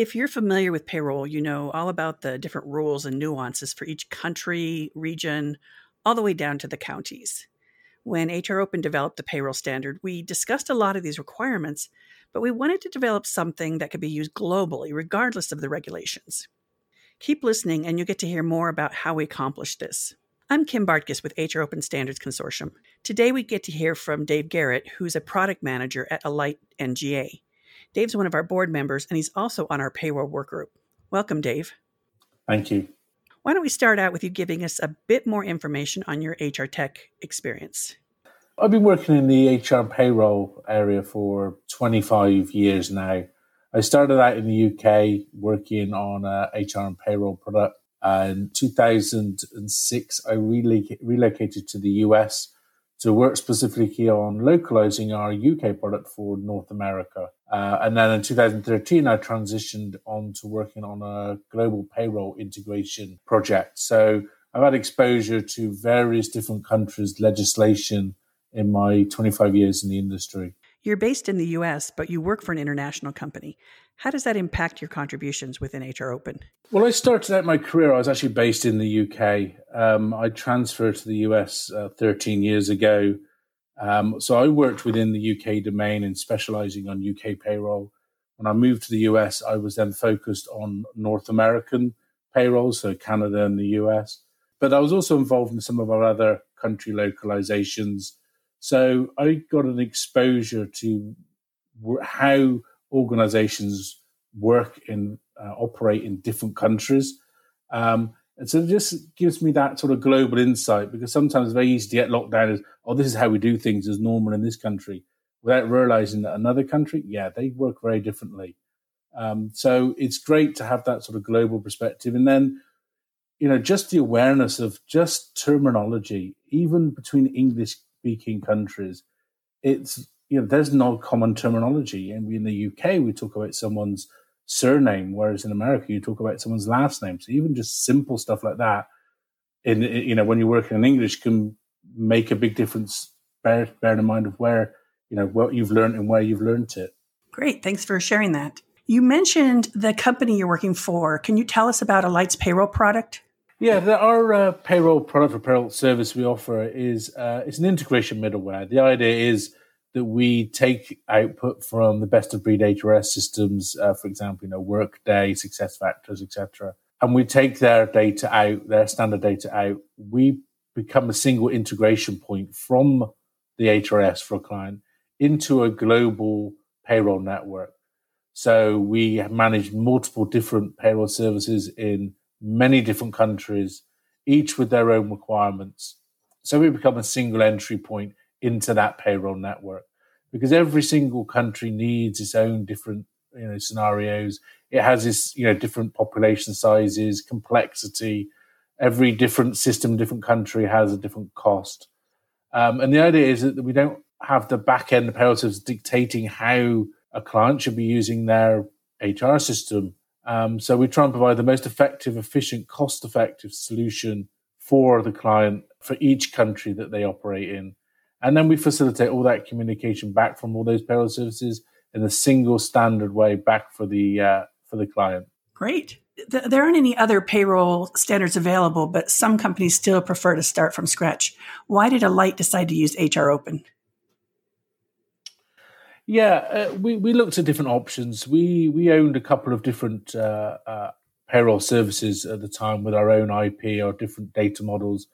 If you're familiar with payroll, you know all about the different rules and nuances for each country, region, all the way down to the counties. When HR Open developed the payroll standard, we discussed a lot of these requirements, but we wanted to develop something that could be used globally, regardless of the regulations. Keep listening, and you'll get to hear more about how we accomplished this. I'm Kim Bartkus with HR Open Standards Consortium. Today we get to hear from Dave Garrett, who's a product manager at Alight NGA. Dave's one of our board members, and he's also on our payroll work group. Welcome, Dave. Thank you. Why don't we start out with you giving us a bit more information on your HR tech experience? I've been working in the HR payroll area for 25 years now. I started out in the UK working on a HR and payroll product. in 2006, I really relocated to the US to work specifically on localizing our UK product for North America. Uh, and then in 2013, I transitioned on to working on a global payroll integration project. So I've had exposure to various different countries' legislation in my 25 years in the industry. You're based in the US, but you work for an international company. How does that impact your contributions within HR Open? Well, I started out my career, I was actually based in the UK. Um, I transferred to the US uh, 13 years ago. Um, so I worked within the UK domain and specializing on UK payroll. When I moved to the US, I was then focused on North American payroll, so Canada and the US. But I was also involved in some of our other country localizations so I got an exposure to how organizations work and uh, operate in different countries. Um, and so it just gives me that sort of global insight because sometimes it's very easy to get locked down as, oh, this is how we do things as normal in this country without realizing that another country, yeah, they work very differently. Um, so it's great to have that sort of global perspective. And then, you know, just the awareness of just terminology, even between English speaking countries, it's you know there's no common terminology. And in the UK, we talk about someone's surname, whereas in America, you talk about someone's last name. So even just simple stuff like that, in you know when you're working in English, can make a big difference. Bear, bear in mind of where you know what you've learned and where you've learned it. Great, thanks for sharing that. You mentioned the company you're working for. Can you tell us about Alight's payroll product? Yeah, the, our uh, payroll product or payroll service we offer is uh, it's an integration middleware. The idea is that we take output from the best of breed HRS systems, uh, for example, you know, Workday, SuccessFactors, etc., and we take their data out, their standard data out. We become a single integration point from the HRS for a client into a global payroll network. So we manage multiple different payroll services in many different countries, each with their own requirements. So we become a single entry point into that payroll network because every single country needs its own different you know scenarios. It has its you know different population sizes, complexity. Every different system, different country has a different cost. Um, and the idea is that we don't have the back end systems dictating how a client should be using their HR system um, so we try and provide the most effective, efficient, cost effective solution for the client for each country that they operate in. And then we facilitate all that communication back from all those payroll services in a single standard way back for the uh, for the client. Great. There aren't any other payroll standards available, but some companies still prefer to start from scratch. Why did Alight decide to use HR Open? Yeah, uh, we we looked at different options. We we owned a couple of different uh, uh, payroll services at the time with our own IP or different data models,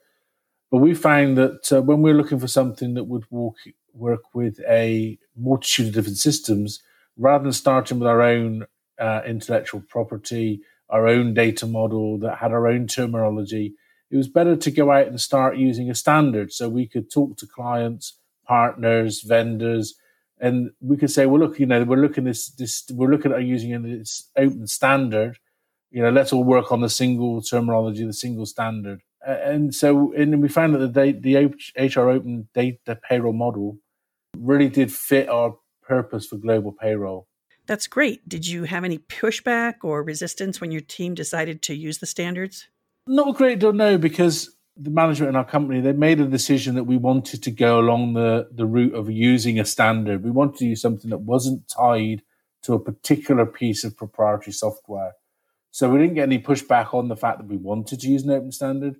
but we found that uh, when we were looking for something that would work work with a multitude of different systems, rather than starting with our own uh, intellectual property, our own data model that had our own terminology, it was better to go out and start using a standard so we could talk to clients, partners, vendors and we could say, well, look, you know, we're looking this, this, we're looking at using this open standard. You know, let's all work on the single terminology, the single standard. And so, and we found that the the HR Open data payroll model really did fit our purpose for global payroll. That's great. Did you have any pushback or resistance when your team decided to use the standards? Not a great deal, no, because the management in our company, they made a decision that we wanted to go along the, the route of using a standard. We wanted to use something that wasn't tied to a particular piece of proprietary software. So we didn't get any pushback on the fact that we wanted to use an open standard,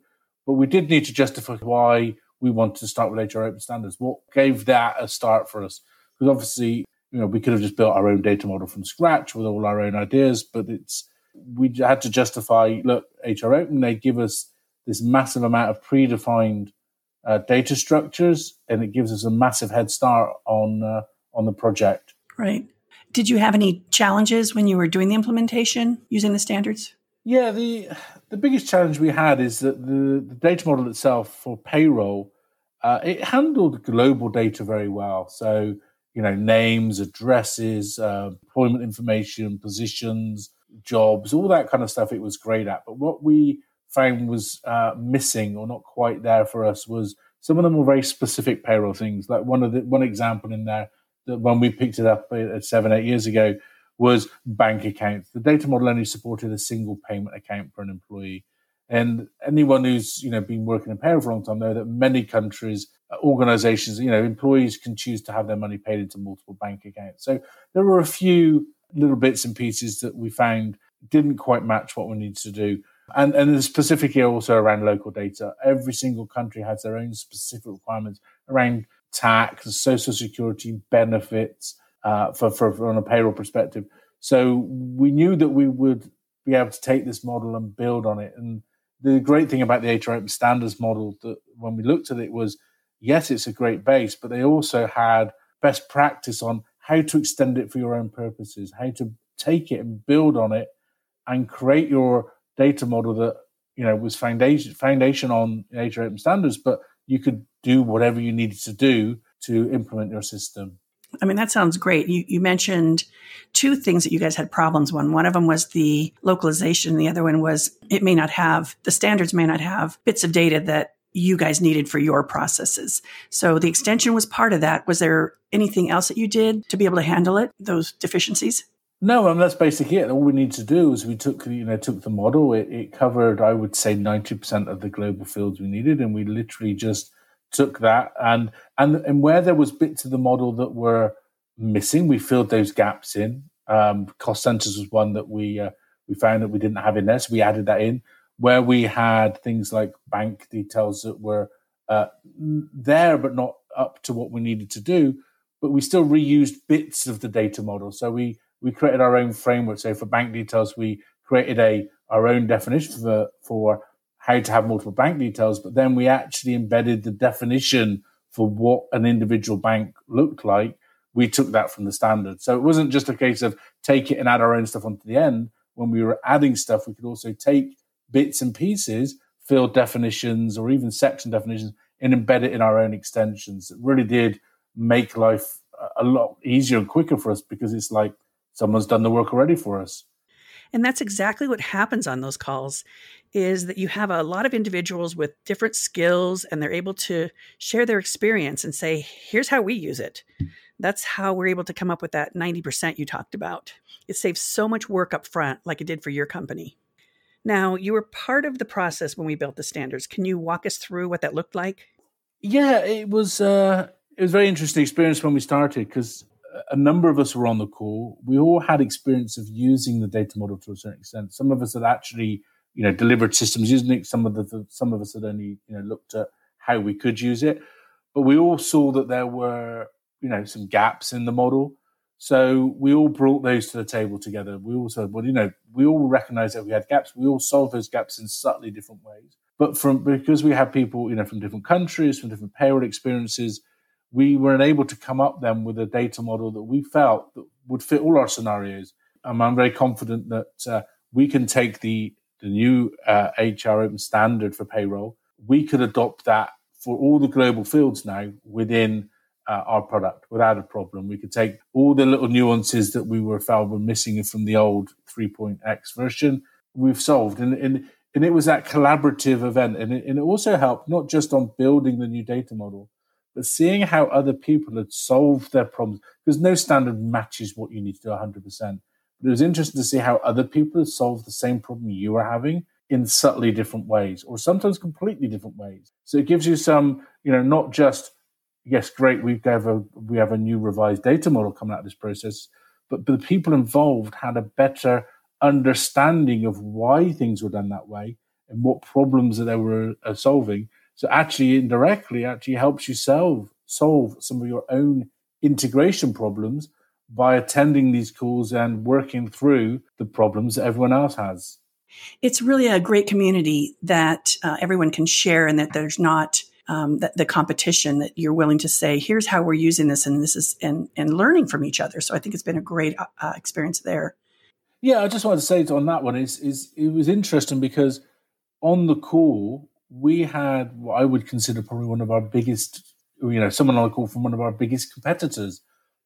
but we did need to justify why we wanted to start with HR open standards. What gave that a start for us? Because obviously, you know, we could have just built our own data model from scratch with all our own ideas, but it's we had to justify. Look, HR open they give us this massive amount of predefined uh, data structures, and it gives us a massive head start on uh, on the project. Right. Did you have any challenges when you were doing the implementation using the standards? Yeah, the the biggest challenge we had is that the, the data model itself for payroll uh, it handled global data very well. So you know, names, addresses, uh, employment information, positions, jobs, all that kind of stuff. It was great at. But what we found was uh, missing or not quite there for us was some of them were very specific payroll things. Like one of the one example in there that when we picked it up uh, seven, eight years ago was bank accounts. The data model only supported a single payment account for an employee. And anyone who's you know been working in payroll for a long time know that many countries, uh, organizations, you know, employees can choose to have their money paid into multiple bank accounts. So there were a few little bits and pieces that we found didn't quite match what we needed to do. And and specifically also around local data. Every single country has their own specific requirements around tax, social security benefits uh, for, for, on a payroll perspective. So we knew that we would be able to take this model and build on it. And the great thing about the HR Open Standards model that when we looked at it was, yes, it's a great base, but they also had best practice on how to extend it for your own purposes, how to take it and build on it and create your data model that you know was foundation foundation on HR Open Standards, but you could do whatever you needed to do to implement your system. I mean, that sounds great. You, you mentioned two things that you guys had problems One, One of them was the localization. The other one was it may not have, the standards may not have bits of data that you guys needed for your processes. So the extension was part of that. Was there anything else that you did to be able to handle it, those deficiencies? No, and that's basically it. All we need to do is we took you know took the model. It, it covered, I would say, ninety percent of the global fields we needed, and we literally just took that and and and where there was bits of the model that were missing, we filled those gaps in. Um, cost centers was one that we uh, we found that we didn't have in there, so we added that in. Where we had things like bank details that were uh, there but not up to what we needed to do, but we still reused bits of the data model. So we we created our own framework. So for bank details, we created a our own definition for for how to have multiple bank details, but then we actually embedded the definition for what an individual bank looked like. We took that from the standard. So it wasn't just a case of take it and add our own stuff onto the end. When we were adding stuff, we could also take bits and pieces, field definitions, or even section definitions, and embed it in our own extensions. It really did make life a lot easier and quicker for us because it's like someone's done the work already for us. And that's exactly what happens on those calls is that you have a lot of individuals with different skills and they're able to share their experience and say, here's how we use it. That's how we're able to come up with that 90% you talked about. It saves so much work up front, like it did for your company. Now, you were part of the process when we built the standards. Can you walk us through what that looked like? Yeah, it was uh, it was a very interesting experience when we started because a number of us were on the call. We all had experience of using the data model to a certain extent. Some of us had actually you know delivered systems using it. Some of the some of us had only you know looked at how we could use it, but we all saw that there were you know some gaps in the model. So we all brought those to the table together. We all said, well, you know, we all recognized that we had gaps. We all solved those gaps in subtly different ways. But from because we have people, you know, from different countries, from different payroll experiences, we were able to come up then with a data model that we felt that would fit all our scenarios. And I'm very confident that uh, we can take the the new uh, HR open standard for payroll, we could adopt that for all the global fields now within uh, our product without a problem. We could take all the little nuances that we were felt were missing from the old 3.x version. We've solved, and and, and it was that collaborative event, and it, and it also helped not just on building the new data model, but seeing how other people had solved their problems. Because no standard matches what you need to do 100 percent but it was interesting to see how other people had solved the same problem you were having in subtly different ways, or sometimes completely different ways. So it gives you some, you know, not just yes, great, we have a we have a new revised data model coming out of this process, but, but the people involved had a better understanding of why things were done that way and what problems that they were uh, solving. So actually, indirectly, actually helps you solve solve some of your own integration problems by attending these calls and working through the problems that everyone else has. It's really a great community that uh, everyone can share, and that there's not um, the, the, competition that you're willing to say, here's how we're using this, and this is and and learning from each other. So I think it's been a great uh, experience there. Yeah, I just wanted to say on that one is is it was interesting because on the call we had what I would consider probably one of our biggest, you know, someone on the call from one of our biggest competitors.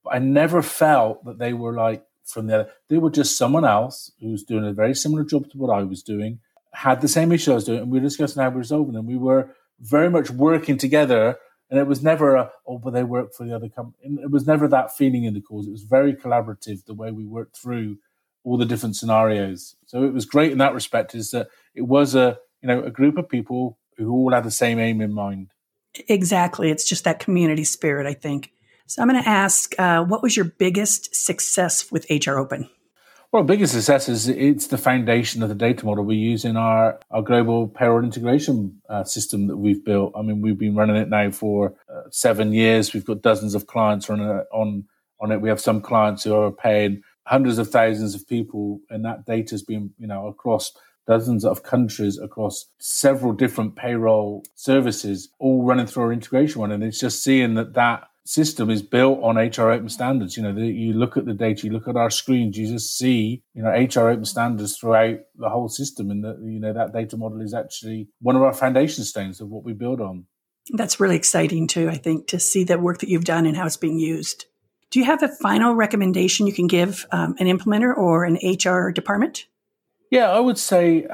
But I never felt that they were like from the other. They were just someone else who was doing a very similar job to what I was doing, had the same issue I was doing, and we were discussing how we were resolving them. We were very much working together, and it was never a, oh, but they work for the other company. It was never that feeling in the calls. It was very collaborative the way we worked through all the different scenarios. So it was great in that respect. Is that it was a you know a group of people who all had the same aim in mind. Exactly, it's just that community spirit. I think. So I'm going to ask, uh, what was your biggest success with HR Open? Well, biggest success is it's the foundation of the data model we use in our, our global payroll integration uh, system that we've built. I mean, we've been running it now for uh, seven years. We've got dozens of clients on, on, on it. We have some clients who are paying hundreds of thousands of people, and that data has been, you know, across dozens of countries across several different payroll services, all running through our integration one. And it's just seeing that that system is built on HR open standards. You know, the, you look at the data, you look at our screens, you just see, you know, HR open standards throughout the whole system. And that, you know, that data model is actually one of our foundation stones of what we build on. That's really exciting too, I think, to see the work that you've done and how it's being used. Do you have a final recommendation you can give um, an implementer or an HR department? Yeah, I would say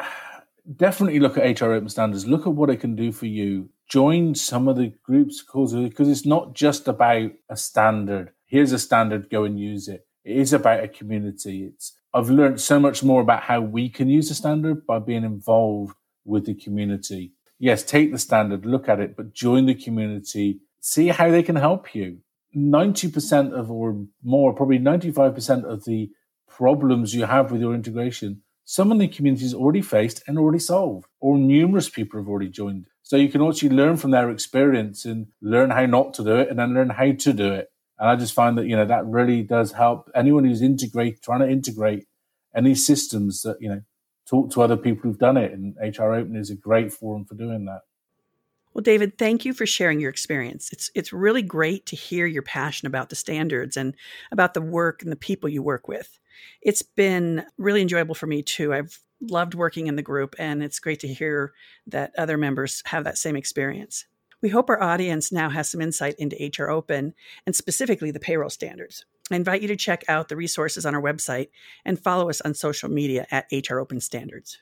definitely look at HR Open Standards. Look at what it can do for you. Join some of the groups because it's not just about a standard. Here's a standard, go and use it. It is about a community. It's I've learned so much more about how we can use a standard by being involved with the community. Yes, take the standard, look at it, but join the community, see how they can help you. 90% of or more, probably 95% of the problems you have with your integration some of the communities already faced and already solved, or numerous people have already joined. So you can actually learn from their experience and learn how not to do it and then learn how to do it. And I just find that, you know, that really does help anyone who's integrate, trying to integrate any systems that, you know, talk to other people who've done it. And HR Open is a great forum for doing that. Well, David, thank you for sharing your experience. It's it's really great to hear your passion about the standards and about the work and the people you work with. It's been really enjoyable for me too. I've loved working in the group, and it's great to hear that other members have that same experience. We hope our audience now has some insight into HR Open and specifically the payroll standards. I invite you to check out the resources on our website and follow us on social media at HR Open Standards.